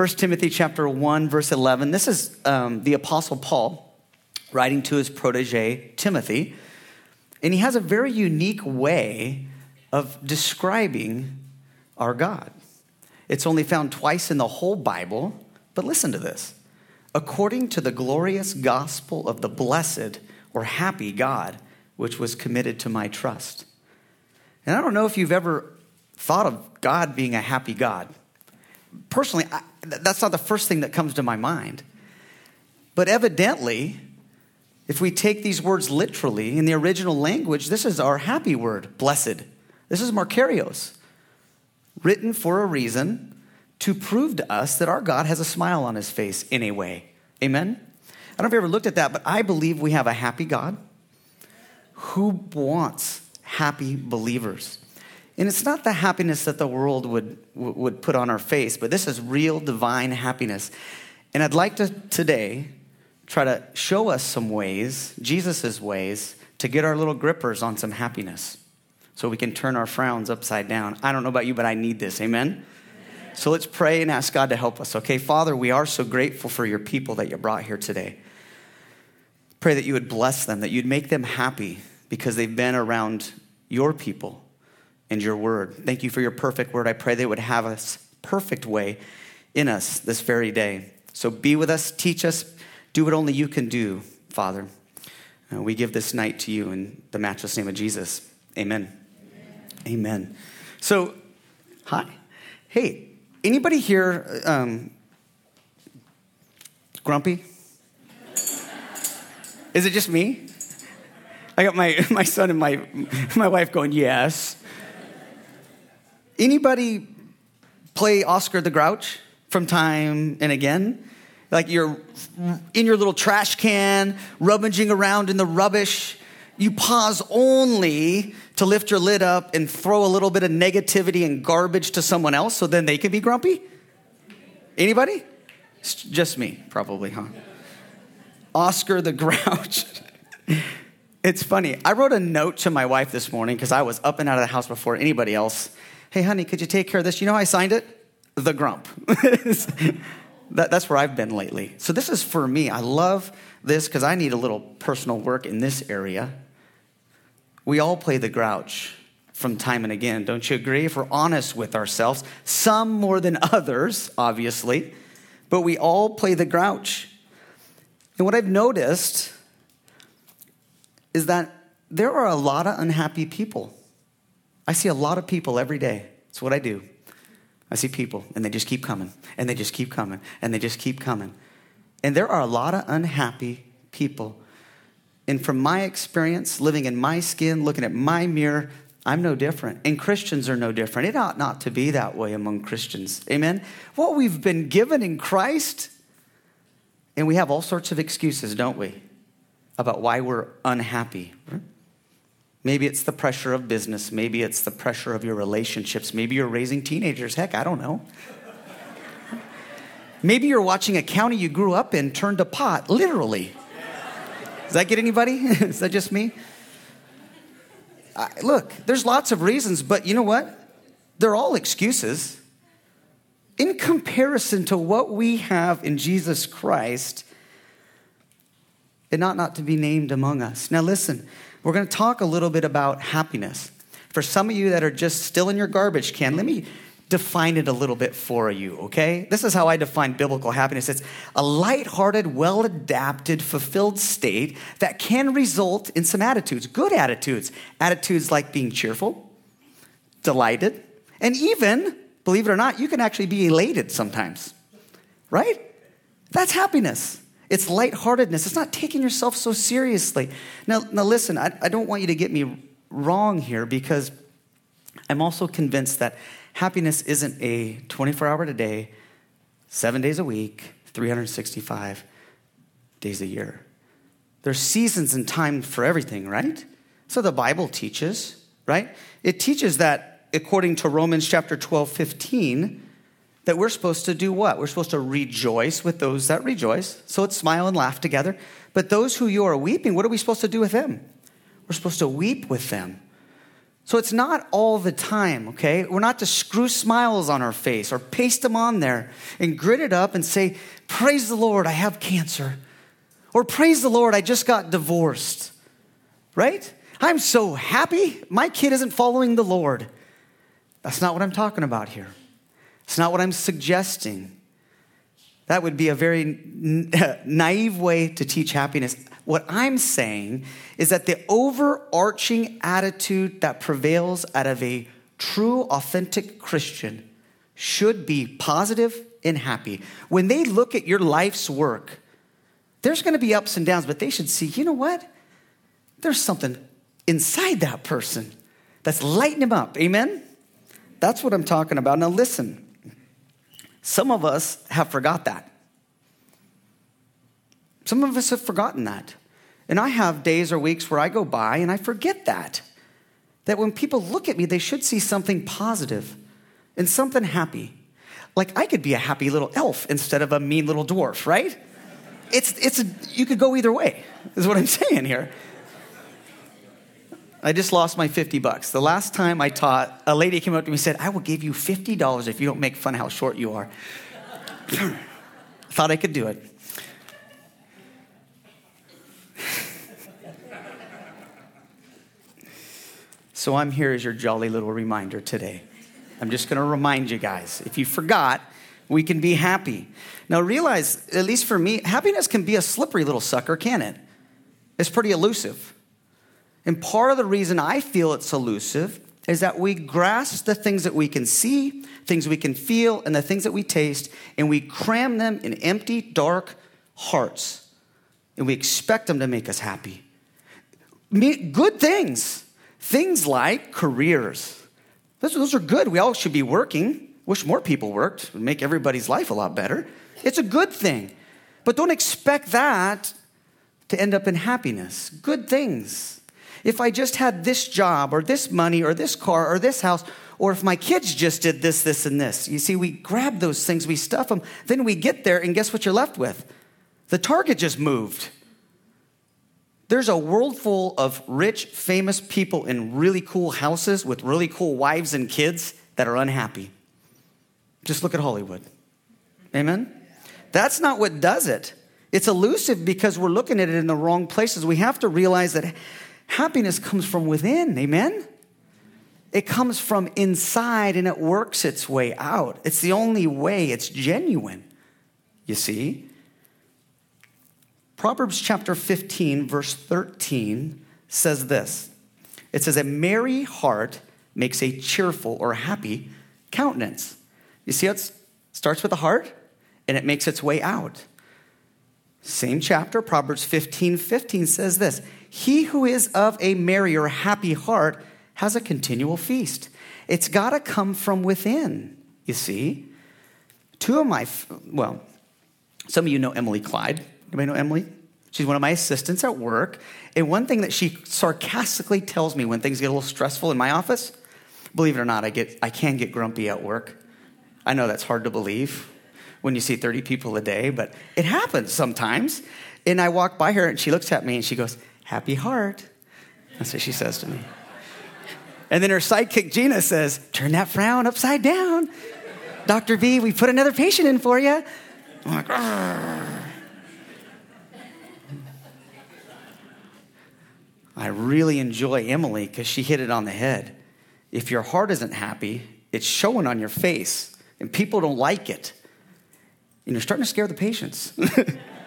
1 Timothy chapter 1, verse 11. This is um, the Apostle Paul writing to his protege, Timothy. And he has a very unique way of describing our God. It's only found twice in the whole Bible, but listen to this. According to the glorious gospel of the blessed or happy God, which was committed to my trust. And I don't know if you've ever thought of God being a happy God. Personally, I, that's not the first thing that comes to my mind. But evidently, if we take these words literally in the original language, this is our happy word, blessed. This is Makarios, written for a reason to prove to us that our God has a smile on his face in a way. Amen? I don't know if you ever looked at that, but I believe we have a happy God who wants happy believers. And it's not the happiness that the world would, would put on our face, but this is real divine happiness. And I'd like to today try to show us some ways, Jesus' ways, to get our little grippers on some happiness so we can turn our frowns upside down. I don't know about you, but I need this. Amen? So let's pray and ask God to help us. Okay, Father, we are so grateful for your people that you brought here today. Pray that you would bless them, that you'd make them happy because they've been around your people and your word. Thank you for your perfect word. I pray they would have a perfect way in us this very day. So be with us, teach us, do what only you can do, Father. Uh, we give this night to you in the matchless name of Jesus. Amen. Amen. Amen. So, hi. Hey, anybody here um, grumpy? Is it just me? I got my, my son and my, my wife going, yes. Anybody play Oscar the Grouch from time and again? like you're in your little trash can, rummaging around in the rubbish. You pause only to lift your lid up and throw a little bit of negativity and garbage to someone else so then they can be grumpy? Anybody? It's just me, probably, huh? Oscar the Grouch. it's funny. I wrote a note to my wife this morning because I was up and out of the house before anybody else. Hey, honey, could you take care of this? You know how I signed it? The Grump. That, that's where I've been lately. So this is for me. I love this because I need a little personal work in this area. We all play the grouch from time and again, don't you agree? If we're honest with ourselves, some more than others, obviously, but we all play the grouch. And what I've noticed is that there are a lot of unhappy people. I see a lot of people every day. It's what I do. I see people, and they just keep coming, and they just keep coming, and they just keep coming. And there are a lot of unhappy people. And from my experience, living in my skin, looking at my mirror, I'm no different. And Christians are no different. It ought not to be that way among Christians. Amen? What we've been given in Christ, and we have all sorts of excuses, don't we, about why we're unhappy. Maybe it's the pressure of business. Maybe it's the pressure of your relationships. Maybe you're raising teenagers. Heck, I don't know. Maybe you're watching a county you grew up in turn to pot, literally. Does that get anybody? Is that just me? I, look, there's lots of reasons, but you know what? They're all excuses. In comparison to what we have in Jesus Christ, it ought not to be named among us. Now, listen, we're going to talk a little bit about happiness. For some of you that are just still in your garbage can, let me define it a little bit for you, okay? This is how I define biblical happiness it's a light-hearted, well adapted, fulfilled state that can result in some attitudes, good attitudes. Attitudes like being cheerful, delighted, and even, believe it or not, you can actually be elated sometimes, right? That's happiness. It's lightheartedness. It's not taking yourself so seriously. Now, now listen, I, I don't want you to get me wrong here because I'm also convinced that happiness isn't a 24 hour a day, seven days a week, 365 days a year. There's seasons and time for everything, right? So the Bible teaches, right? It teaches that according to Romans chapter 12, 15, that we're supposed to do what? We're supposed to rejoice with those that rejoice. So let's smile and laugh together. But those who you are weeping, what are we supposed to do with them? We're supposed to weep with them. So it's not all the time, okay? We're not to screw smiles on our face or paste them on there and grit it up and say, Praise the Lord, I have cancer. Or praise the Lord, I just got divorced. Right? I'm so happy my kid isn't following the Lord. That's not what I'm talking about here. It's not what I'm suggesting. That would be a very naive way to teach happiness. What I'm saying is that the overarching attitude that prevails out of a true, authentic Christian should be positive and happy. When they look at your life's work, there's going to be ups and downs, but they should see, you know what? There's something inside that person that's lighting him up. Amen? That's what I'm talking about. Now, listen. Some of us have forgot that. Some of us have forgotten that. And I have days or weeks where I go by and I forget that. That when people look at me, they should see something positive and something happy. Like I could be a happy little elf instead of a mean little dwarf, right? It's, it's a, you could go either way, is what I'm saying here. I just lost my 50 bucks. The last time I taught, a lady came up to me and said, I will give you $50 if you don't make fun how short you are. Thought I could do it. So I'm here as your jolly little reminder today. I'm just going to remind you guys. If you forgot, we can be happy. Now realize, at least for me, happiness can be a slippery little sucker, can it? It's pretty elusive. And part of the reason I feel it's elusive is that we grasp the things that we can see, things we can feel, and the things that we taste, and we cram them in empty, dark hearts. And we expect them to make us happy. Good things Things like careers. Those, are good. We all should be working. Wish more people worked. It would make everybody's life a lot better. It's a good thing. But don't expect that to end up in happiness. Good things. If I just had this job or this money or this car or this house, or if my kids just did this, this, and this. You see, we grab those things, we stuff them, then we get there, and guess what you're left with? The target just moved. There's a world full of rich, famous people in really cool houses with really cool wives and kids that are unhappy. Just look at Hollywood. Amen? That's not what does it. It's elusive because we're looking at it in the wrong places. We have to realize that happiness comes from within. Amen? It comes from inside and it works its way out. It's the only way, it's genuine. You see? Proverbs chapter 15, verse 13 says this It says, A merry heart makes a cheerful or happy countenance. You see, it starts with the heart and it makes its way out. Same chapter, Proverbs 15, 15 says this He who is of a merry or happy heart has a continual feast. It's got to come from within, you see. Two of my, well, some of you know Emily Clyde. Anybody know Emily? She's one of my assistants at work. And one thing that she sarcastically tells me when things get a little stressful in my office, believe it or not, I, get, I can get grumpy at work. I know that's hard to believe when you see 30 people a day, but it happens sometimes. And I walk by her and she looks at me and she goes, Happy heart. That's what she says to me. And then her sidekick Gina says, Turn that frown upside down. Dr. B, we put another patient in for you. I'm like, Argh. I really enjoy Emily because she hit it on the head. If your heart isn't happy, it's showing on your face, and people don't like it. And you're starting to scare the patients.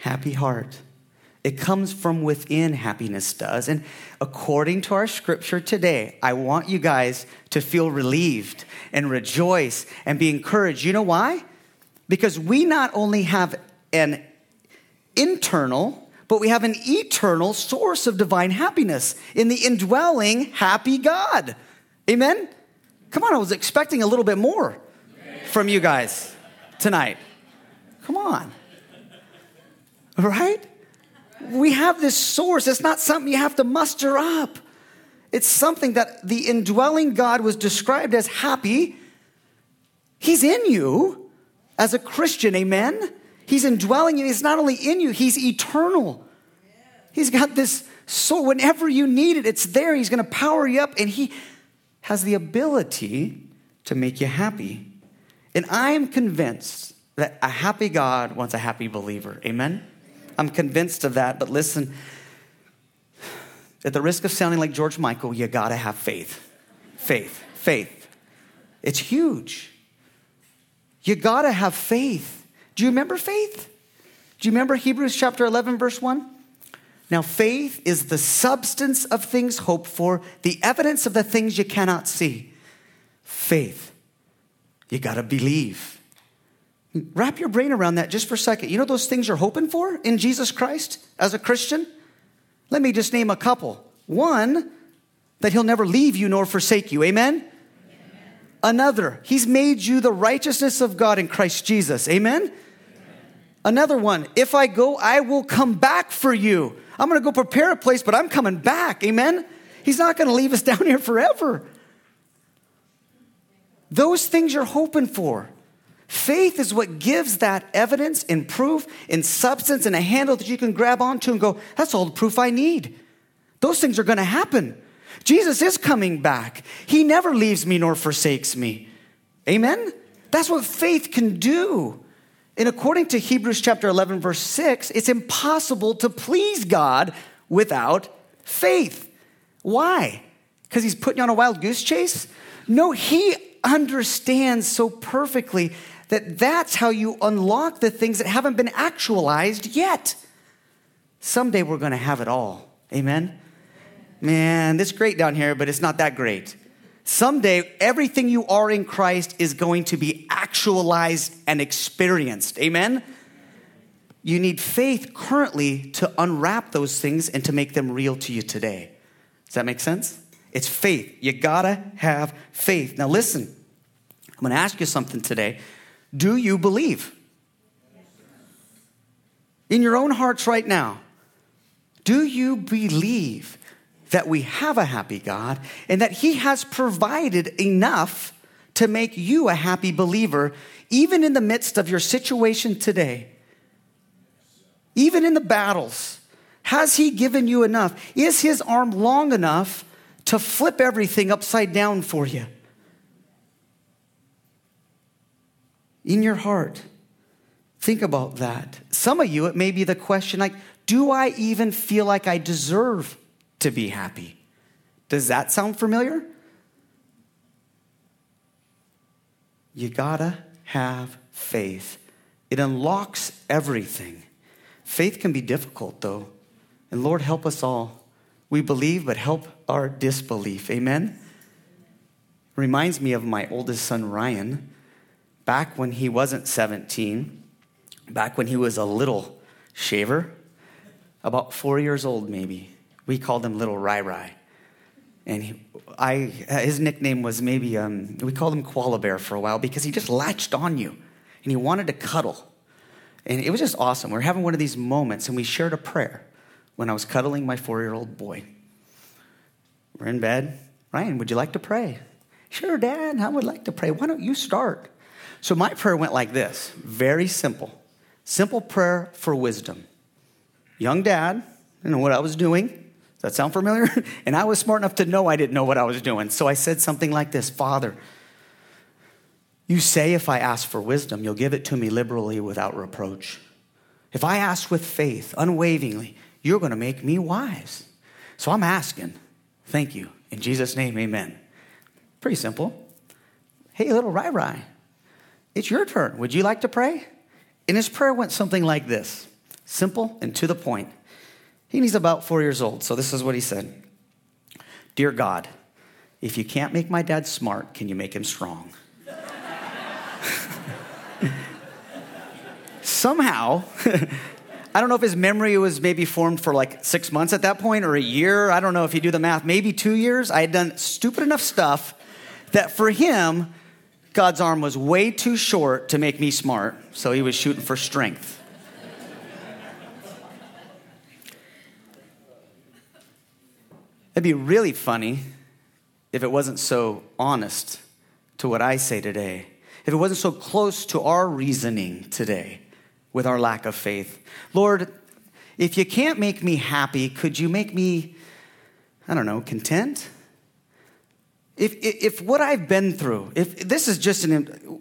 Happy heart. It comes from within, happiness does. And according to our scripture today, I want you guys to feel relieved and rejoice and be encouraged. You know why? Because we not only have an internal but we have an eternal source of divine happiness in the indwelling happy God. Amen? Come on, I was expecting a little bit more from you guys tonight. Come on. Right? We have this source. It's not something you have to muster up. It's something that the indwelling God was described as happy. He's in you as a Christian, amen? He's indwelling you. He's not only in you, He's eternal. He's got this so whenever you need it, it's there. He's going to power you up, and He has the ability to make you happy. And I am convinced that a happy God wants a happy believer. Amen? I'm convinced of that. But listen, at the risk of sounding like George Michael, you got to have faith. Faith, faith. It's huge. You got to have faith. Do you remember faith? Do you remember Hebrews chapter 11, verse 1? Now, faith is the substance of things hoped for, the evidence of the things you cannot see. Faith. You got to believe. Wrap your brain around that just for a second. You know those things you're hoping for in Jesus Christ as a Christian? Let me just name a couple. One, that he'll never leave you nor forsake you. Amen? Amen? Another, he's made you the righteousness of God in Christ Jesus. Amen? Amen? Another one, if I go, I will come back for you. I'm to go prepare a place, but I'm coming back. Amen? He's not to leave us down here forever. Those things you're hoping for. Faith is what gives that evidence and proof and substance and a handle that you can grab onto and go, that's all the proof I need. Those things are going to happen. Jesus is coming back. He never leaves me nor forsakes me. Amen? That's what faith can do. And according to Hebrews chapter 11, verse 6, it's impossible to please God without faith. Why? Because he's putting on a wild goose chase? No, he understands so perfectly that that's how you unlock the things that haven't been actualized yet. Someday we're going to have it all. Amen? Man, it's great down here, but it's not that great. Someday, everything you are in Christ is going to be actualized and experienced. Amen? You need faith currently to unwrap those things and to make them real to you today. Does that make sense? It's faith. You gotta have faith. Now, listen, I'm gonna ask you something today. Do you believe? In your own hearts right now, do you believe that we have a happy God and that He has provided enough to make you a happy believer, even in the midst of your situation today, even in the battles. Has He given you enough? Is His arm long enough to flip everything upside down for you? In your heart, think about that. Some of you, it may be the question like, do I even feel like I deserve to be happy. Does that sound familiar? You gotta have faith. It unlocks everything. Faith can be difficult, though. And Lord, help us all. We believe, but help our disbelief. Amen? Reminds me of my oldest son, Ryan. Back when he wasn't 17, back when he was a little shaver, about four years old maybe we called him Little Rai Rai. And he, I, his nickname was maybe, um, we called him Koala Bear for a while because he just latched on you and he wanted to cuddle. And it was just awesome. We were having one of these moments and we shared a prayer when I was cuddling my four year old boy. We're in bed. Ryan, would you like to pray? Sure, Dad, I would like to pray. Why don't you start? So my prayer went like this very simple. Simple prayer for wisdom. Young dad, I know what I was doing. Does that sound familiar? and I was smart enough to know I didn't know what I was doing. So I said something like this Father, you say if I ask for wisdom, you'll give it to me liberally without reproach. If I ask with faith, unwaveringly, you're going to make me wise. So I'm asking. Thank you. In Jesus' name, amen. Pretty simple. Hey, little Rai Rai, it's your turn. Would you like to pray? And his prayer went something like this simple and to the point. He's about four years old, so this is what he said Dear God, if you can't make my dad smart, can you make him strong? Somehow, I don't know if his memory was maybe formed for like six months at that point or a year. I don't know if you do the math, maybe two years. I had done stupid enough stuff that for him, God's arm was way too short to make me smart, so he was shooting for strength. It'd be really funny if it wasn't so honest to what I say today, if it wasn't so close to our reasoning today with our lack of faith. Lord, if you can't make me happy, could you make me, I don't know, content? If, if, what I've been through, if this is just an,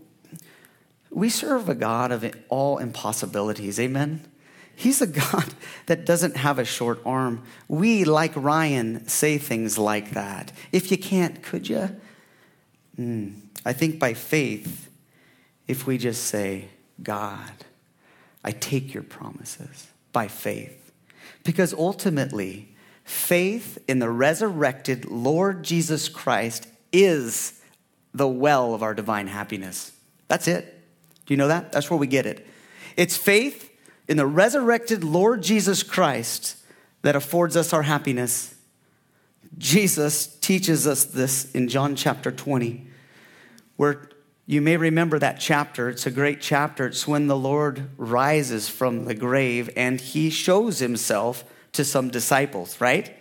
we serve a God of all impossibilities, amen? He's a God that doesn't have a short arm. We, like Ryan, say things like that. If you can't, could you? Mm. I think by faith, if we just say, God, I take your promises by faith. Because ultimately, faith in the resurrected Lord Jesus Christ is the well of our divine happiness. That's it. Do you know that? That's where we get it. It's faith in the resurrected Lord Jesus Christ that affords us our happiness. Jesus teaches us this in John chapter 20, where you may remember that chapter. It's a great chapter. It's when the Lord rises from the grave and he shows himself to some disciples, right?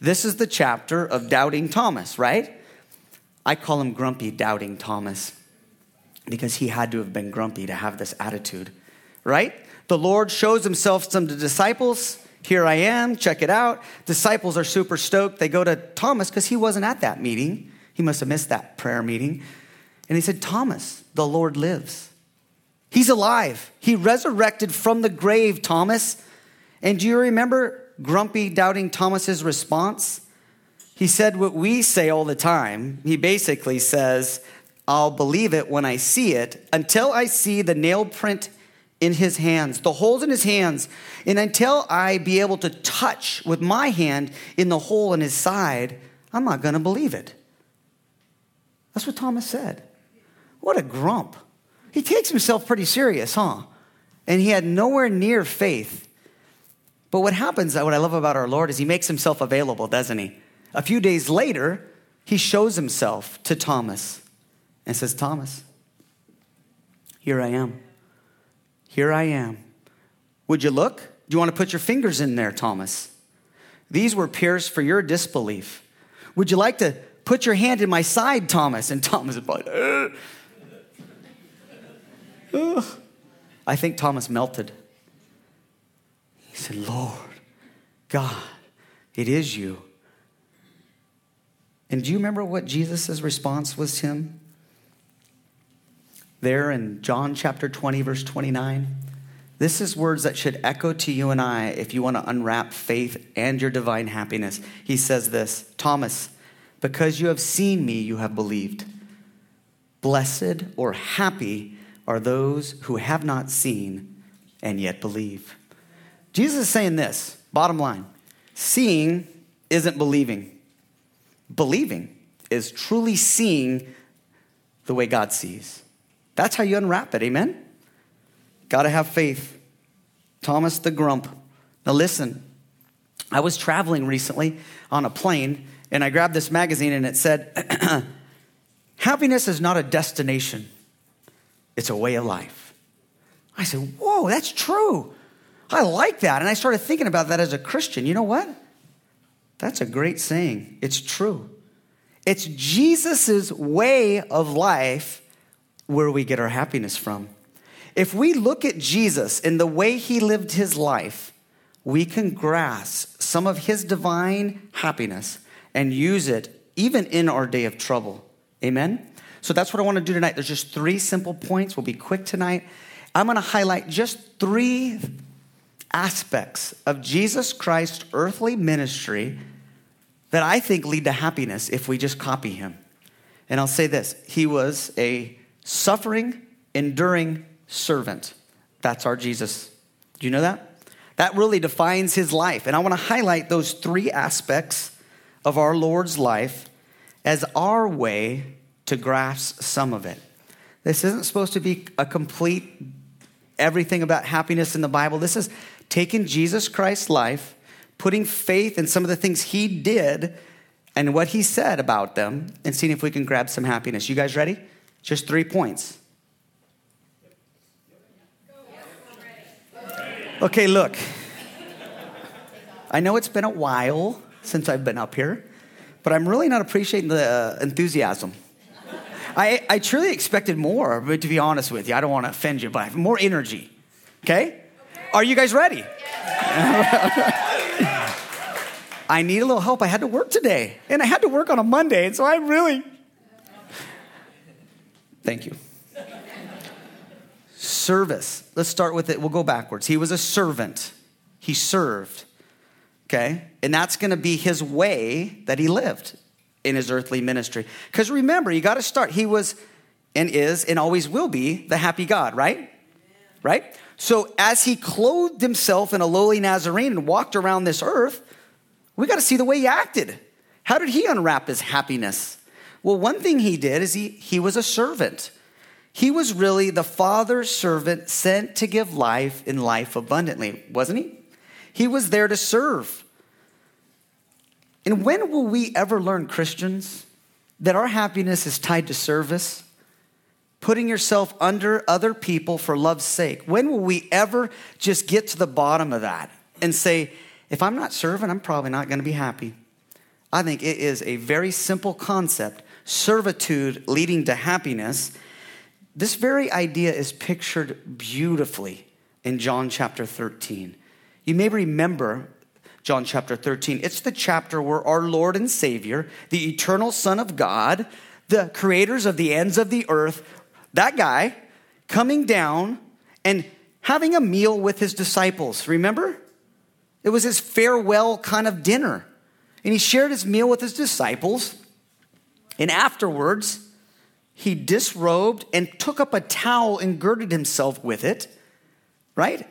This is the chapter of doubting Thomas, right? I call him grumpy doubting Thomas because he had to have been grumpy to have this attitude, right? The Lord shows himself to the disciples. Here I am, check it out. Disciples are super stoked. They go to Thomas because he wasn't at that meeting. He must have missed that prayer meeting. And he said, Thomas, the Lord lives. He's alive. He resurrected from the grave, Thomas. And do you remember grumpy, doubting Thomas's response? He said what we say all the time. He basically says, I'll believe it when I see it until I see the nail print in his hands, the holes in his hands. And until I be able to touch with my hand in the hole in his side, I'm not going to believe it. That's what Thomas said. What a grump. He takes himself pretty serious, huh? And he had nowhere near faith. But what happens, what I love about our Lord, is he makes himself available, doesn't he? A few days later, he shows himself to Thomas and says, Thomas, here I am. Here I am. Would you look? Do you want to put your fingers in there, Thomas? These were pierced for your disbelief. Would you like to put your hand in my side, Thomas? And Thomas is like, Ugh. I think Thomas melted. He said, Lord, God, it is you. And do you remember what Jesus' response was to him? there in John chapter 20, verse 29. This is words that should echo to you and I if you want to unwrap faith and your divine happiness. He says this Thomas, because you have seen me, you have believed. Blessed or happy are those who have not seen and yet believe. Jesus is saying this bottom line seeing isn't believing, believing is truly seeing the way God sees. That's how you unwrap it. Amen? Got to have faith. Thomas the Grump. Now, listen, I was traveling recently on a plane and I grabbed this magazine and it said, Happiness is not a destination, it's a way of life. I said, Whoa, that's true. I like that. And I started thinking about that as a Christian. You know what? That's a great saying. It's true. It's Jesus' way of life where we get our happiness from. If we look at Jesus and the way he lived his life, we can grasp some of his divine happiness and use it even in our day of trouble. Amen? So that's what I want to do tonight. There's just three simple points. We'll be quick tonight. I'm going to highlight just three aspects of Jesus Christ's earthly ministry that I think lead to happiness if we just copy him. And I'll say this He was a suffering, enduring servant. That's our Jesus. Do you know that? That really defines his life. And I want to highlight those three aspects of our Lord's life as our way to grasp some of it. This isn't supposed to be a complete everything about happiness in the Bible. This is taking Jesus Christ's life, putting faith in some of the things he did and what he said about them, and seeing if we can grab some happiness. You guys ready? Just three points. Okay, look. I know it's been a while since I've been up here, but I'm really not appreciating the uh, enthusiasm. I, I truly expected more, but to be honest with you, I don't want to offend you, but I have more energy. Okay? Are you guys ready? I need a little help. I had to work today, and I had to work on a Monday, and so I really. Thank you. Service. Let's start with it. We'll go backwards. He was a servant, he served. Okay? And that's going to be his way that he lived in his earthly ministry. Because remember, you got to start. He was and is and always will be the happy God, right? Right? So as he clothed himself in a lowly Nazarene and walked around this earth, we got to see the way he acted. How did he unwrap his happiness? Well, one thing he did is he, he was a servant. He was really the Father's servant sent to give life in life abundantly, wasn't he? He was there to serve. And when will we ever learn, Christians, that our happiness is tied to service? Putting yourself under other people for love's sake. When will we ever just get to the bottom of that and say, if I'm not serving, I'm probably not going to be happy? I think it is a very simple concept servitude leading to happiness. This very idea is pictured beautifully in John chapter 13. You may remember John chapter 13. It's the chapter where our Lord and Savior, the eternal Son of God, the creators of the ends of the earth, that guy coming down and having a meal with his disciples. Remember? It was his farewell kind of dinner. And he shared his meal with his disciples. And afterwards, he disrobed and took up a towel and girded himself with it, right?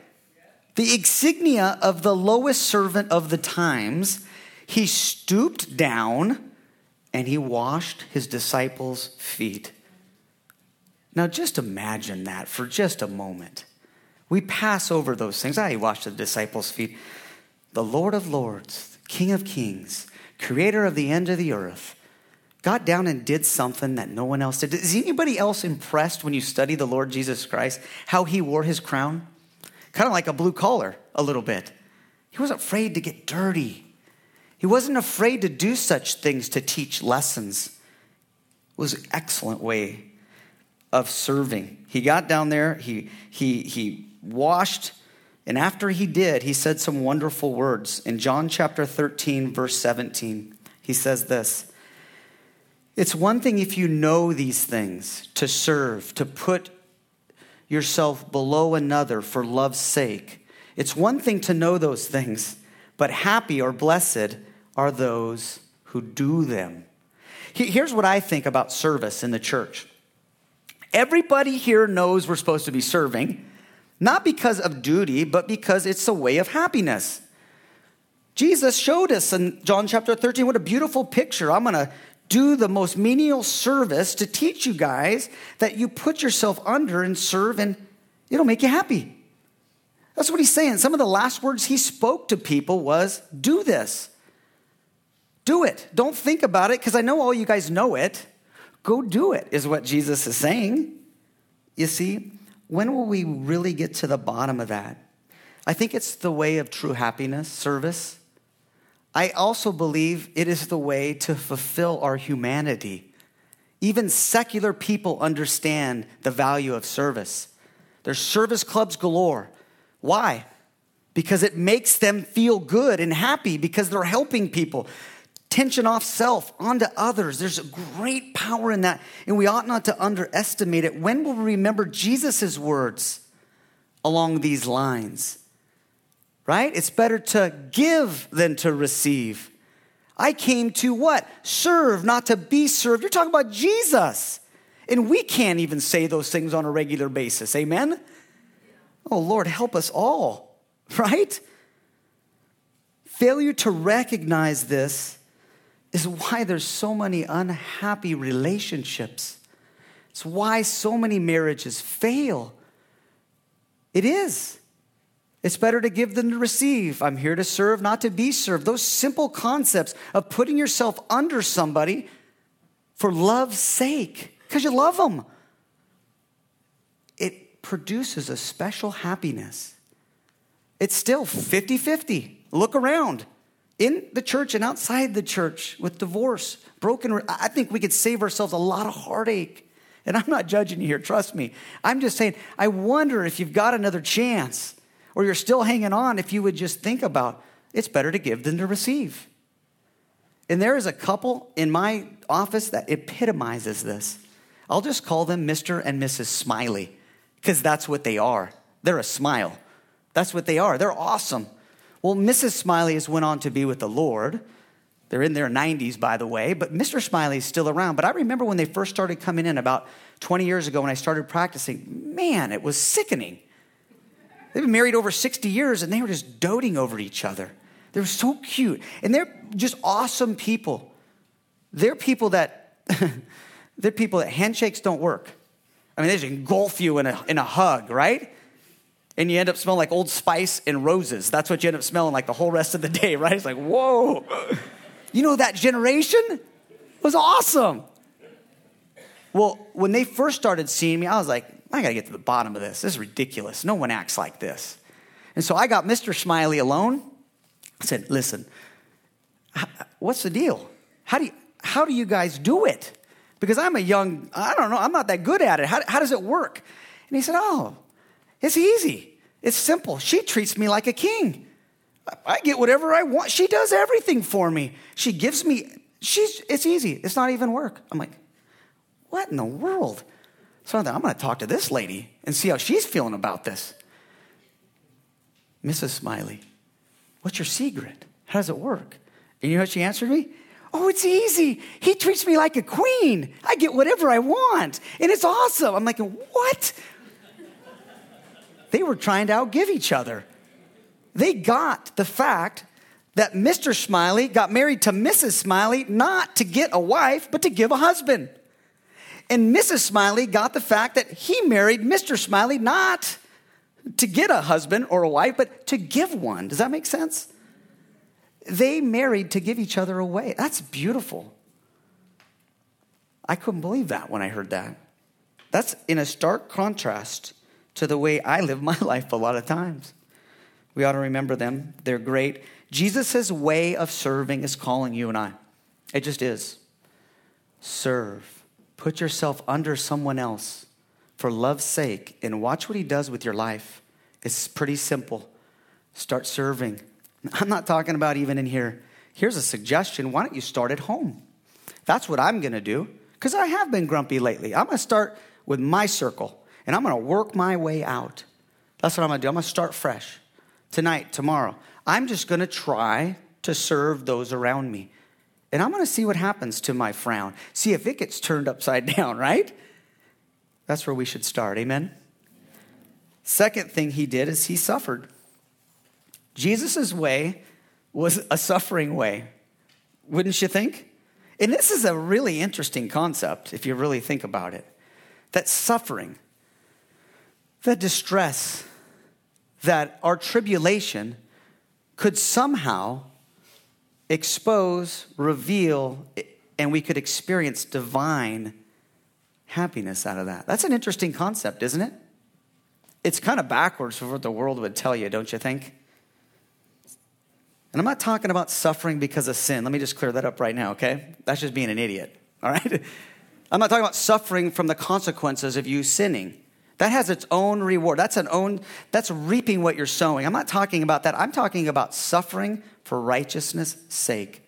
The insignia of the lowest servant of the times, he stooped down and he washed his disciples' feet. Now, just imagine that for just a moment. We pass over those things. I he washed the disciples' feet. The Lord of Lords, King of Kings, creator of the end of the earth, got down and did something that no one else did. Is anybody else impressed when you study the Lord Jesus Christ, how he wore his crown? Kind of like a blue collar, a little bit. He wasn't afraid to get dirty. He wasn't afraid to do such things to teach lessons. It was an excellent way of serving. He got down there, he, he, he washed, and after he did, he said some wonderful words. In John chapter 13, verse 17, he says this It's one thing if you know these things, to serve, to put yourself below another for love's sake. It's one thing to know those things, but happy or blessed are those who do them. Here's what I think about service in the church. Everybody here knows we're supposed to be serving, not because of duty, but because it's a way of happiness. Jesus showed us in John chapter 13 what a beautiful picture. I'm going to do the most menial service to teach you guys that you put yourself under and serve, and it'll make you happy. That's what he's saying. Some of the last words he spoke to people was, Do this. Do it. Don't think about it because I know all you guys know it. Go do it, is what Jesus is saying. You see, when will we really get to the bottom of that? I think it's the way of true happiness, service. I also believe it is the way to fulfill our humanity. Even secular people understand the value of service. There's service clubs galore. Why? Because it makes them feel good and happy because they're helping people tension off self onto others. There's a great power in that, and we ought not to underestimate it. When will we remember Jesus' words along these lines? Right? It's better to give than to receive. I came to what? Serve, not to be served. You're talking about Jesus. And we can't even say those things on a regular basis. Amen? Oh, Lord, help us all, right? Failure to recognize this is why there's so many unhappy relationships. It's why so many marriages fail. It is. It's better to give than to receive. I'm here to serve, not to be served. Those simple concepts of putting yourself under somebody for love's sake, because you love them, it produces a special happiness. It's still 50 50. Look around in the church and outside the church with divorce, broken. I think we could save ourselves a lot of heartache. And I'm not judging you here, trust me. I'm just saying, I wonder if you've got another chance. or you're still hanging on if you would just think about it's better to give than to receive. And there is a couple in my office that epitomizes this. I'll just call them Mr. and Mrs. Smiley because that's what they are. They're a smile. That's what they are. They're awesome. Well, Mrs. Smiley has went on to be with the Lord. They're in their 90s, by the way, but Mr. Smiley is still around. But I remember when they first started coming in about 20 years ago when I started practicing, man, it was sickening. They've been married over 60 years and they were just doting over each other. They were so cute. And they're just awesome people. They're people that, they're people that handshakes don't work. I mean, they just engulf you in a, in a hug, right? And you end up smelling like Old Spice and roses. That's what you end up smelling like the whole rest of the day, right? It's like, whoa. You know, that generation was awesome. Well, when they first started seeing me, I was like, I gotta get to the bottom of this. This is ridiculous. No one acts like this. And so I got Mr. Smiley alone. I said, listen, what's the deal? How do you, how do you guys do it? Because I'm a young, I don't know, I'm not that good at it. How, how does it work? And he said, oh, it's easy. It's simple. She treats me like a king. I get whatever I want. She does everything for me. She gives me, she's, it's easy. It's not even work. I'm like, what in the world? So I thought, I'm going to talk to this lady and see how she's feeling about this. Mrs. Smiley, what's your secret? How does it work? And you know what she answered me? Oh, it's easy. He treats me like a queen. I get whatever I want. And it's awesome. I'm like, what? They were trying to outgive each other. They got the fact that Mr. Smiley got married to Mrs. Smiley not to get a wife, but to give a husband. And Mrs. Smiley got the fact that he married Mr. Smiley not to get a husband or a wife, but to give one. Does that make sense? They married to give each other away. That's beautiful. I couldn't believe that when I heard that. That's in a stark contrast to the way I live my life a lot of times. We ought to remember them. They're great. Jesus' way of serving is calling you and I. It just is. Serve. Put yourself under someone else for love's sake and watch what he does with your life. It's pretty simple. Start serving. I'm not talking about even in here. Here's a suggestion why don't you start at home? That's what I'm going to do because I have been grumpy lately. I'm going to start with my circle and I'm to work my way out. That's what I'm to do. I'm to start fresh tonight, tomorrow. I'm just to try to serve those around me. And I'm to see what happens to my frown. See if it gets turned upside down, right? That's where we should start. Amen. Second thing he did is he suffered. Jesus' way was a suffering way, wouldn't you think? And this is a really interesting concept if you really think about it. That suffering, that distress, that our tribulation could somehow expose, reveal, and we could experience divine happiness out of that. That's an interesting concept, isn't it? It's kind of backwards from what the world would tell you, don't you think? And I'm not talking about suffering because of sin. Let me just clear that up right now, okay? That's just being an idiot, all right? I'm not talking about suffering from the consequences of you sinning. That has its own reward. That's an own that's reaping what you're sowing. I'm not talking about that. I'm talking about suffering for righteousness' sake.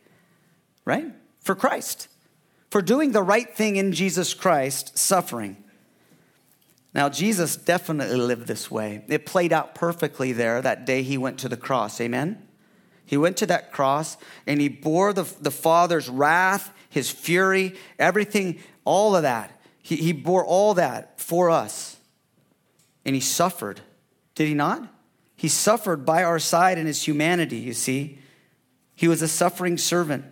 Right? For Christ. For doing the right thing in Jesus Christ, suffering. Now, Jesus definitely lived this way. It played out perfectly there that day he went to the cross. Amen? He went to that cross and he bore the, the Father's wrath, his fury, everything, all of that. He, he bore all that for us and he suffered. Did he not? He suffered by our side in his humanity, you see. He was a suffering servant.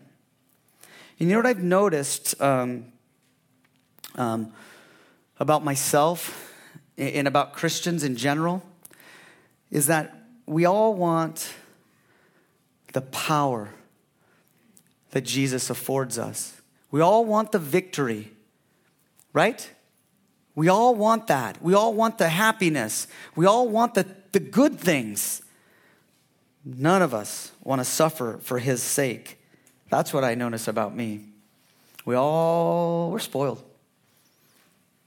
And you know what I've noticed um, um, about myself and about Christians in general? Is that we all want the power that Jesus affords us. We all want the victory, right? We all want that. We all want the happiness. We all want the, the good things. None of us want to suffer for his sake. That's what I notice about me. We all, we're spoiled.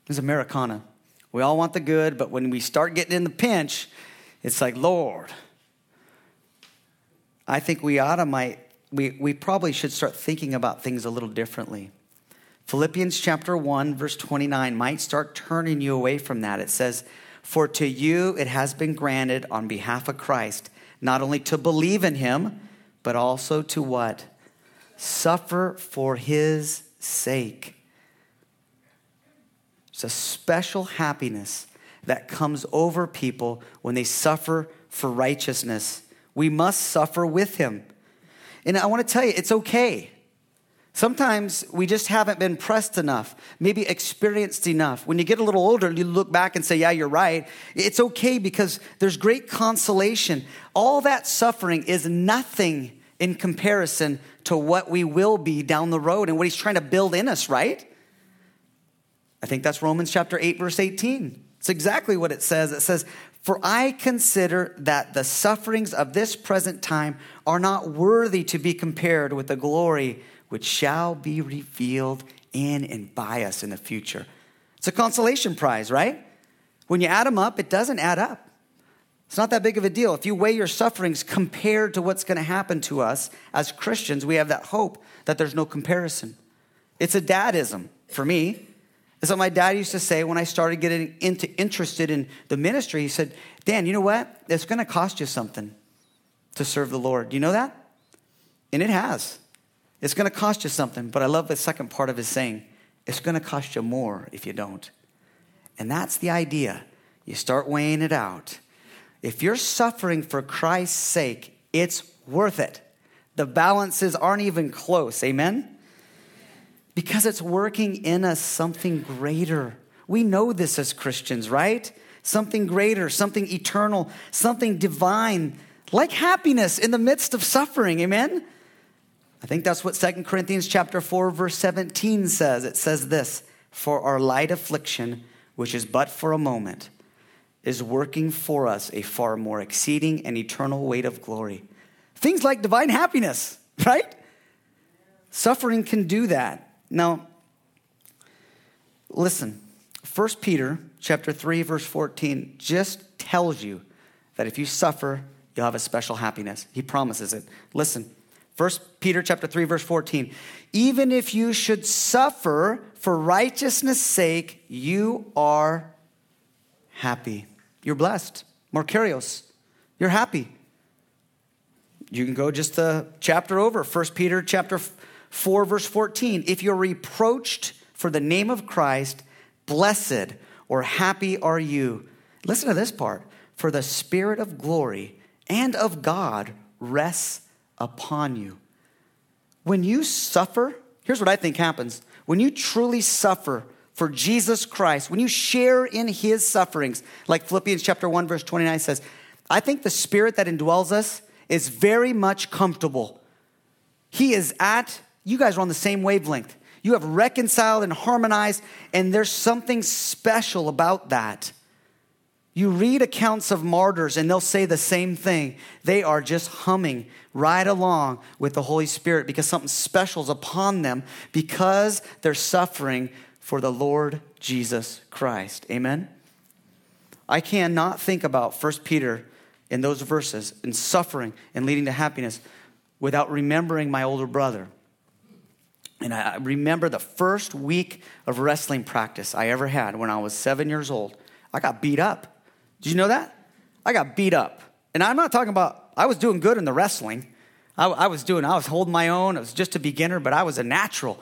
It's Americana. We all want the good, but when we start getting in the pinch It's like, Lord, I think we ought to might, we, we probably should start thinking about things a little differently. Philippians chapter 1, verse 29 might start turning you away from that. It says, For to you it has been granted on behalf of Christ, not only to believe in him, but also to what? Suffer for his sake. It's a special happiness that comes over people when they suffer for righteousness. We must suffer with him. And I want to tell you, it's okay. Sometimes we just haven't been pressed enough, maybe experienced enough. When you get a little older, you look back and say, Yeah, you're right. It's okay because there's great consolation. All that suffering is nothing in comparison to what we will be down the road and what he's trying to build in us, right? I think that's Romans chapter 8, verse 18. It's exactly what it says. It says, For I consider that the sufferings of this present time are not worthy to be compared with the glory which shall be revealed in and by us in the future. It's a consolation prize, right? When you add them up, it doesn't add up. It's not that big of a deal. If you weigh your sufferings compared to what's going to happen to us as Christians, we have that hope that there's no comparison. It's a dadism for me. It's what my dad used to say when I started getting into, interested in the ministry. He said, Dan, you know what? It's going to cost you something to serve the Lord. Do you know that? And it has. It's going to cost you something, but I love the second part of his saying it's going to cost you more if you don't. And that's the idea. You start weighing it out. If you're suffering for Christ's sake, it's worth it. The balances aren't even close. Amen? because it's working in us something greater. We know this as Christians, right? Something greater, something eternal, something divine, like happiness in the midst of suffering. Amen? I think that's what Second Corinthians chapter 4 verse 17 says. It says this, "For our light affliction, which is but for a moment, is working for us a far more exceeding and eternal weight of glory." Things like divine happiness, right? Suffering can do that. Now, listen, 1 Peter chapter 3 verse 14 just tells you that if you suffer, you'll have a special happiness. He promises it. Listen, 1 Peter chapter 3 verse 14. Even if you should suffer for righteousness' sake, you are happy. You're blessed. Makarios. You're happy. You can go just the chapter over, First Peter chapter 4, verse 14. If you're reproached for the name of Christ, blessed or happy are you. Listen to this part. For the Spirit of glory and of God rests upon you. When you suffer, here's what I think happens. When you truly suffer for Jesus Christ, when you share in his sufferings, like Philippians chapter 1 verse 29 says, I think the spirit that indwells us is very much comfortable. He is at you guys are on the same wavelength. You have reconciled and harmonized, and there's something special about that. You read accounts of martyrs, and they'll say the same thing. They are just humming right along with the Holy Spirit because something special is upon them because they're suffering for the Lord Jesus Christ. Amen? I cannot think about 1 Peter in those verses and suffering and leading to happiness without remembering my older brother. And I remember the first week of wrestling practice I ever had when I was seven years old. I got beat up. Did you know that? I got beat up. And I'm not talking about, I was doing good in the wrestling. I, I was doing, I was holding my own. I was just a beginner, but I was a natural.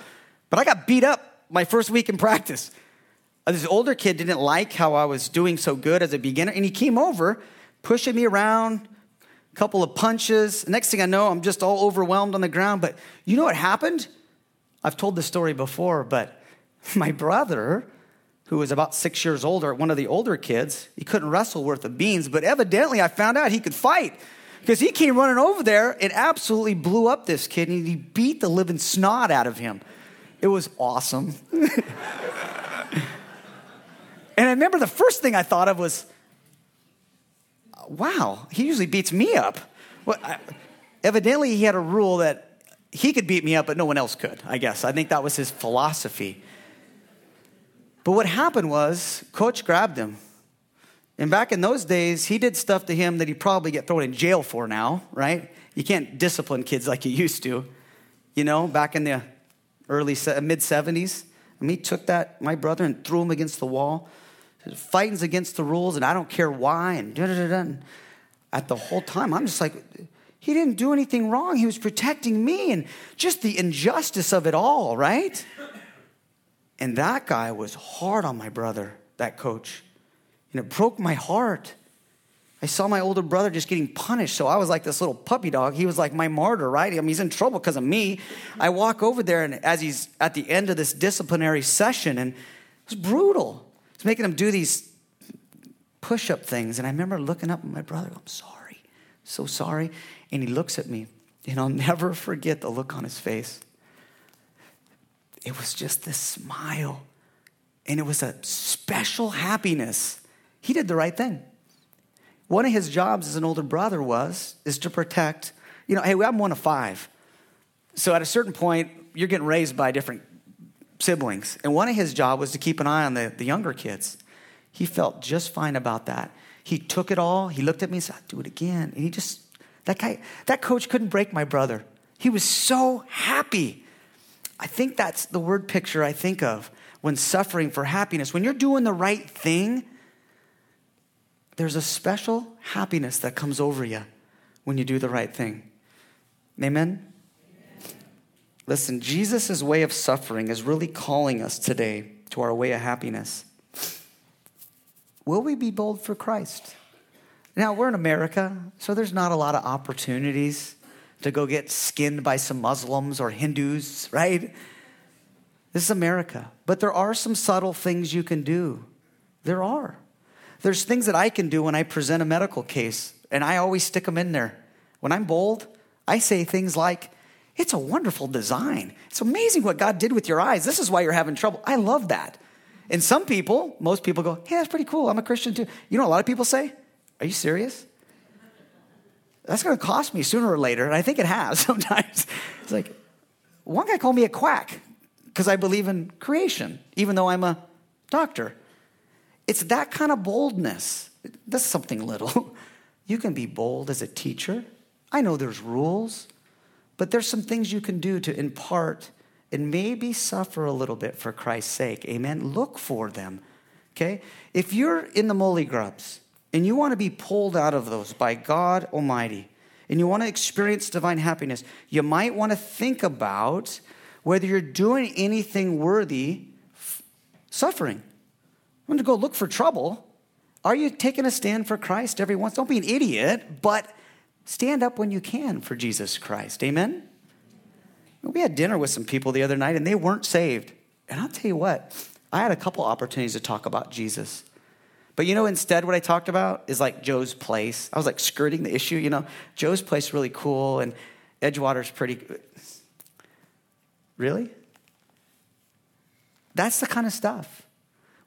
But I got beat up my first week in practice. Uh, this older kid didn't like how I was doing so good as a beginner, and he came over, pushing me around, a couple of punches. Next thing I know, I'm just all overwhelmed on the ground. But you know what happened? I've told this story before, but my brother, who was about six years older, one of the older kids, he couldn't wrestle worth of beans, but evidently I found out he could fight because he came running over there and absolutely blew up this kid and he beat the living snot out of him. It was awesome. and I remember the first thing I thought of was, wow, he usually beats me up. Well, I, evidently, he had a rule that he could beat me up, but no one else could, I guess. I think that was his philosophy. But what happened was, coach grabbed him And back in those days, he did stuff to him that he'd probably get thrown in jail for now, right? You can't discipline kids like you used to. You know, back in the early, mid 70s, and he took that, my brother, and threw him against the wall. Fighting's against the rules, and I don't care why, and da da da. At the whole time, I'm just like, he didn't do anything wrong. He was protecting me, and just the injustice of it all, right? And that guy was hard on my brother, that coach. And it broke my heart. I saw my older brother just getting punished. So I was like this little puppy dog. He was like my martyr, right? I mean, he's in trouble because of me. I walk over there, and as he's at the end of this disciplinary session, and it was brutal. It's making him do these push up things. And I remember looking up at my brother, I'm sorry, so sorry. And he looks at me, and I'll never forget the look on his face. It was just this smile, and it was a special happiness. He did the right thing. One of his jobs as an older brother was is to protect, you know, hey, I'm one of five. So at a certain point, you're getting raised by different siblings. And one of his job was to keep an eye on the, the younger kids. He felt just fine about that. He took it all. He looked at me and said, do it again. And he just, that guy, that coach couldn't break my brother. He was so happy. I think that's the word picture I think of when suffering for happiness. When you're doing the right thing, there's a special happiness that comes over you when you do the right thing. Amen? Listen, Jesus' way of suffering is really calling us today to our way of happiness. Will we be bold for Christ? Now, we're in America, so there's not a lot of opportunities to go get skinned by some Muslims or Hindus, right? This is America. But there are some subtle things you can do. There are. There's things that I can do when I present a medical case, and I always stick them in there. When I'm bold, I say things like, It's a wonderful design. It's amazing what God did with your eyes. This is why you're having trouble. I love that. And some people, most people go, Hey, that's pretty cool. I'm a Christian too. You know, a lot of people say, Are you serious? That's going to cost me sooner or later. And I think it has sometimes. It's like, one guy called me a quack because I believe in creation, even though I'm a doctor. It's that kind of boldness. That's something little. You can be bold as a teacher. I know there's rules, but there's some things you can do to impart and maybe suffer a little bit for Christ's sake. Amen. Look for them. Okay? If you're in the molly grubs and you want to be pulled out of those by God Almighty and you want to experience divine happiness, you might want to think about whether you're doing anything worthy suffering. I'm going to go look for trouble. Are you taking a stand for Christ every once? Don't be an idiot, but stand up when you can for Jesus Christ. Amen? We had dinner with some people the other night and they weren't saved. And I'll tell you what, I had a couple opportunities to talk about Jesus. But you know, instead, what I talked about is like Joe's place. I was like skirting the issue, you know. Joe's place is really cool and Edgewater's pretty. Really? That's the kind of stuff.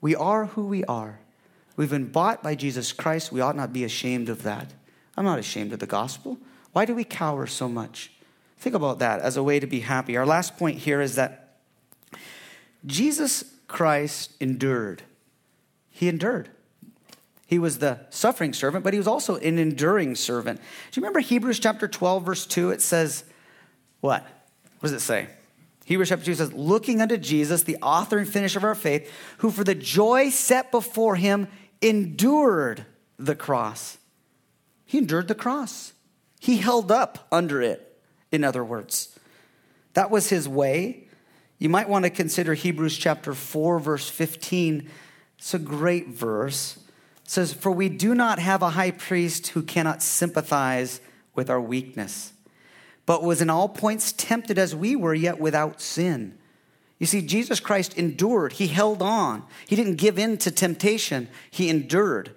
We are who we are. We've been bought by Jesus Christ. We ought not be ashamed of that. I'm not ashamed of the gospel. Why do we cower so much? Think about that as a way to be happy. Our last point here is that Jesus Christ endured. He endured. He was the suffering servant, but he was also an enduring servant. Do you remember Hebrews chapter 12, verse 2? It says, what? What does it say? Hebrews chapter 2 says, looking unto Jesus, the author and finisher of our faith, who for the joy set before him endured the cross. He endured the cross. He held up under it, in other words. That was his way. You might want to consider Hebrews chapter 4, verse 15. It's a great verse. It says, For we do not have a high priest who cannot sympathize with our weakness but was in all points tempted as we were, yet without sin. You see, Jesus Christ endured. He held on. He didn't give in to temptation, he endured.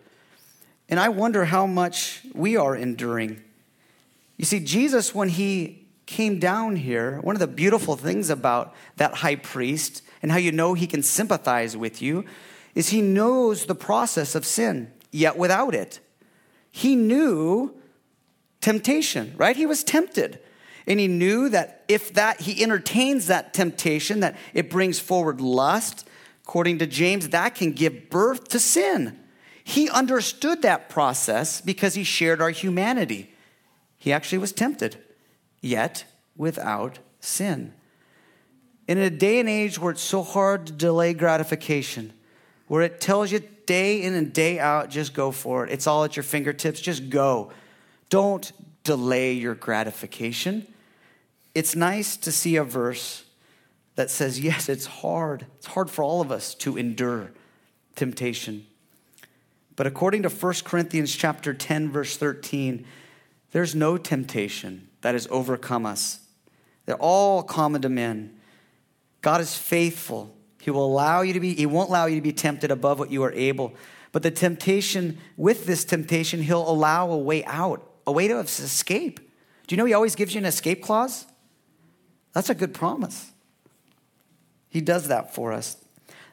And I wonder how much we are enduring. You see, Jesus, when he came down here, one of the beautiful things about that high priest and how you know he can sympathize with you is he knows the process of sin, yet without it. He knew temptation, right? He was tempted. And he knew that if that he entertains that temptation, that it brings forward lust, according to James, that can give birth to sin. He understood that process because he shared our humanity. He actually was tempted, yet without sin. In a day and age where it's so hard to delay gratification, where it tells you day in and day out, just go for it. It's all at your fingertips, just go. Don't delay your gratification. It's nice to see a verse that says, yes, it's hard. It's hard for all of us to endure temptation. But according to 1 Corinthians chapter 10 verse 13, there's no temptation that has overcome us. They're all common to men. God is faithful. He will allow you to be, He won't allow you to be tempted above what you are able. But the temptation, with this temptation, He'll allow a way out, a way to escape. Do you know He always gives you an escape clause? That's a good promise. He does that for us.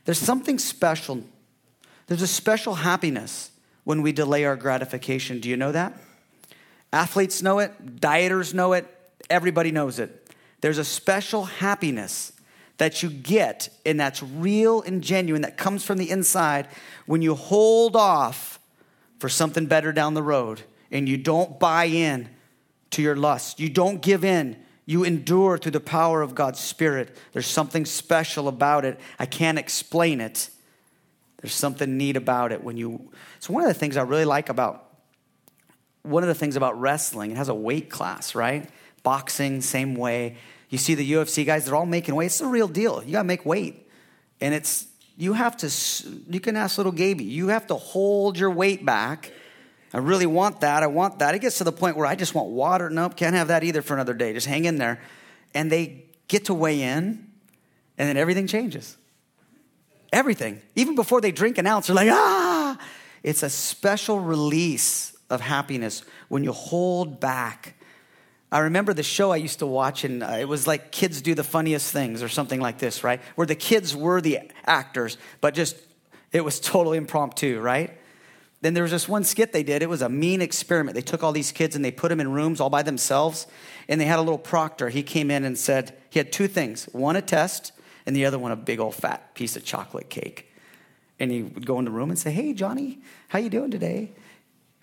There's something special. There's a special happiness when we delay our gratification. Do you know that? Athletes know it, dieters know it, everybody knows it. There's a special happiness that you get, and that's real and genuine, that comes from the inside when you hold off for something better down the road and you don't buy in to your lust. You don't give in. You endure through the power of God's Spirit. There's something special about it. I can't explain it. There's something neat about it when you. It's one of the things I really like about. One of the things about wrestling, it has a weight class, right? Boxing, same way. You see the UFC guys, they're all making weight. It's the real deal. You got to make weight. And it's, you have to, you can ask little Gaby, you have to hold your weight back. I really want that. I want that. It gets to the point where I just want water. Nope, can't have that either for another day. Just hang in there. And they get to weigh in, and then everything changes. Everything. Even before they drink an ounce, they're like, ah! It's a special release of happiness when you hold back I remember the show I used to watch, and uh, it was like kids do the funniest things or something like this, right? Where the kids were the actors, but just it was totally impromptu, right? Then there was this one skit they did. It was a mean experiment. They took all these kids and they put them in rooms all by themselves, and they had a little proctor. He came in and said he had two things: one a test, and the other one a big old fat piece of chocolate cake. And he would go in the room and say, "Hey, Johnny, how you doing today?"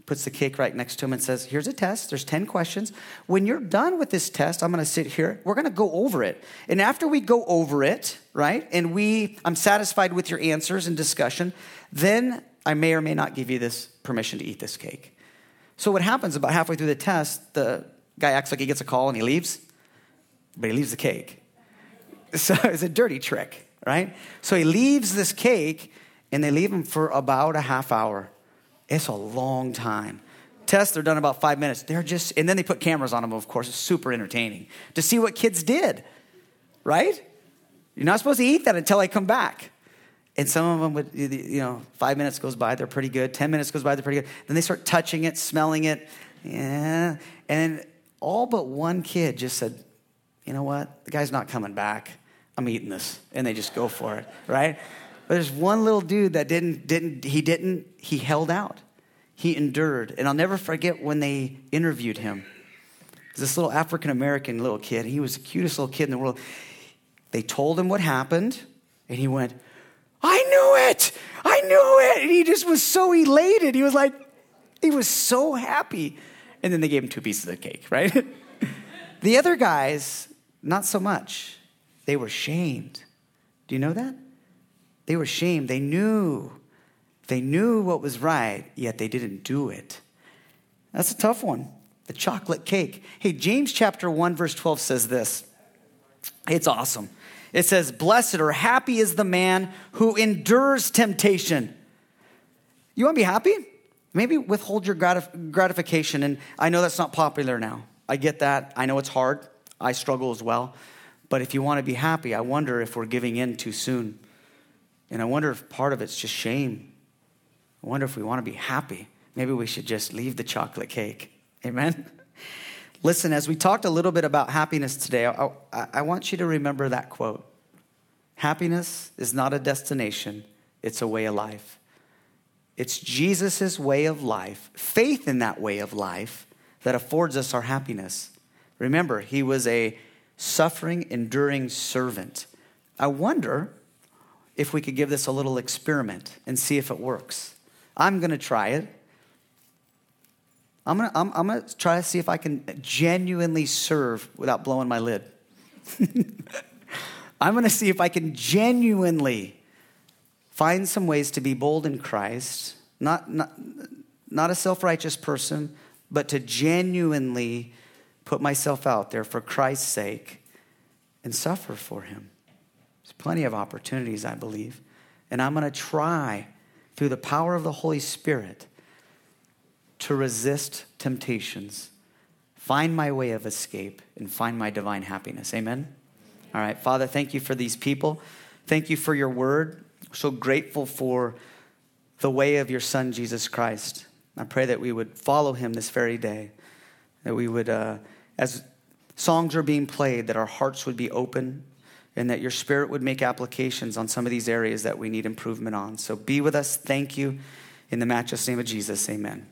puts the cake right next to him and says, Here's a test. There's 10 questions. When you're done with this test, I'm going to sit here. We're going to go over it. And after we go over it, right, and we, I'm satisfied with your answers and discussion, then I may or may not give you this permission to eat this cake. So what happens about halfway through the test, the guy acts like he gets a call and he leaves, but he leaves the cake. So it's a dirty trick, right? So he leaves this cake and they leave him for about a half hour. It's a long time. Tests are done about five minutes. They're just, and then they put cameras on them, of course. It's super entertaining to see what kids did, right? You're not supposed to eat that until I come back. And some of them would, you know, five minutes goes by, they're pretty good. Ten minutes goes by, they're pretty good. Then they start touching it, smelling it. Yeah. And all but one kid just said, you know what? The guy's not coming back. I'm eating this. And they just go for it, right? But there's one little dude that didn't, didn't, he didn't, he held out. He endured. And I'll never forget when they interviewed him. This little African American little kid, he was the cutest little kid in the world. They told him what happened, and he went, I knew it! I knew it! And he just was so elated. He was like, he was so happy. And then they gave him two pieces of cake, right? the other guys, not so much. They were shamed. Do you know that? They were shamed. They knew. They knew what was right, yet they didn't do it. That's a tough one. The chocolate cake. Hey, James chapter 1, verse 12 says this. It's awesome. It says, Blessed or happy is the man who endures temptation. You want to be happy? Maybe withhold your gratif- gratification. And I know that's not popular now. I get that. I know it's hard. I struggle as well. But if you want to be happy, I wonder if we're giving in too soon. And I wonder if part of it's just shame. I wonder if we want to be happy. Maybe we should just leave the chocolate cake. Amen? Listen, as we talked a little bit about happiness today, I, I, I want you to remember that quote Happiness is not a destination, it's a way of life. It's Jesus' way of life, faith in that way of life, that affords us our happiness. Remember, he was a suffering, enduring servant. I wonder if we could give this a little experiment and see if it works. I'm going to try it. I'm to I'm, I'm gonna try to see if I can genuinely serve without blowing my lid. I'm to see if I can genuinely find some ways to be bold in Christ, not, not, not a self righteous person, but to genuinely put myself out there for Christ's sake and suffer for Him. There's plenty of opportunities, I believe. And I'm to try through the power of the Holy Spirit to resist temptations, find my way of escape, and find my divine happiness. Amen? All right, Father, thank you for these people. Thank you for your word. So grateful for the way of your Son, Jesus Christ. I pray that we would follow him this very day, that we would, uh, as songs are being played, that our hearts would be open and that your spirit would make applications on some of these areas that we need improvement on. So be with us. Thank you. In the matchless name of Jesus, amen.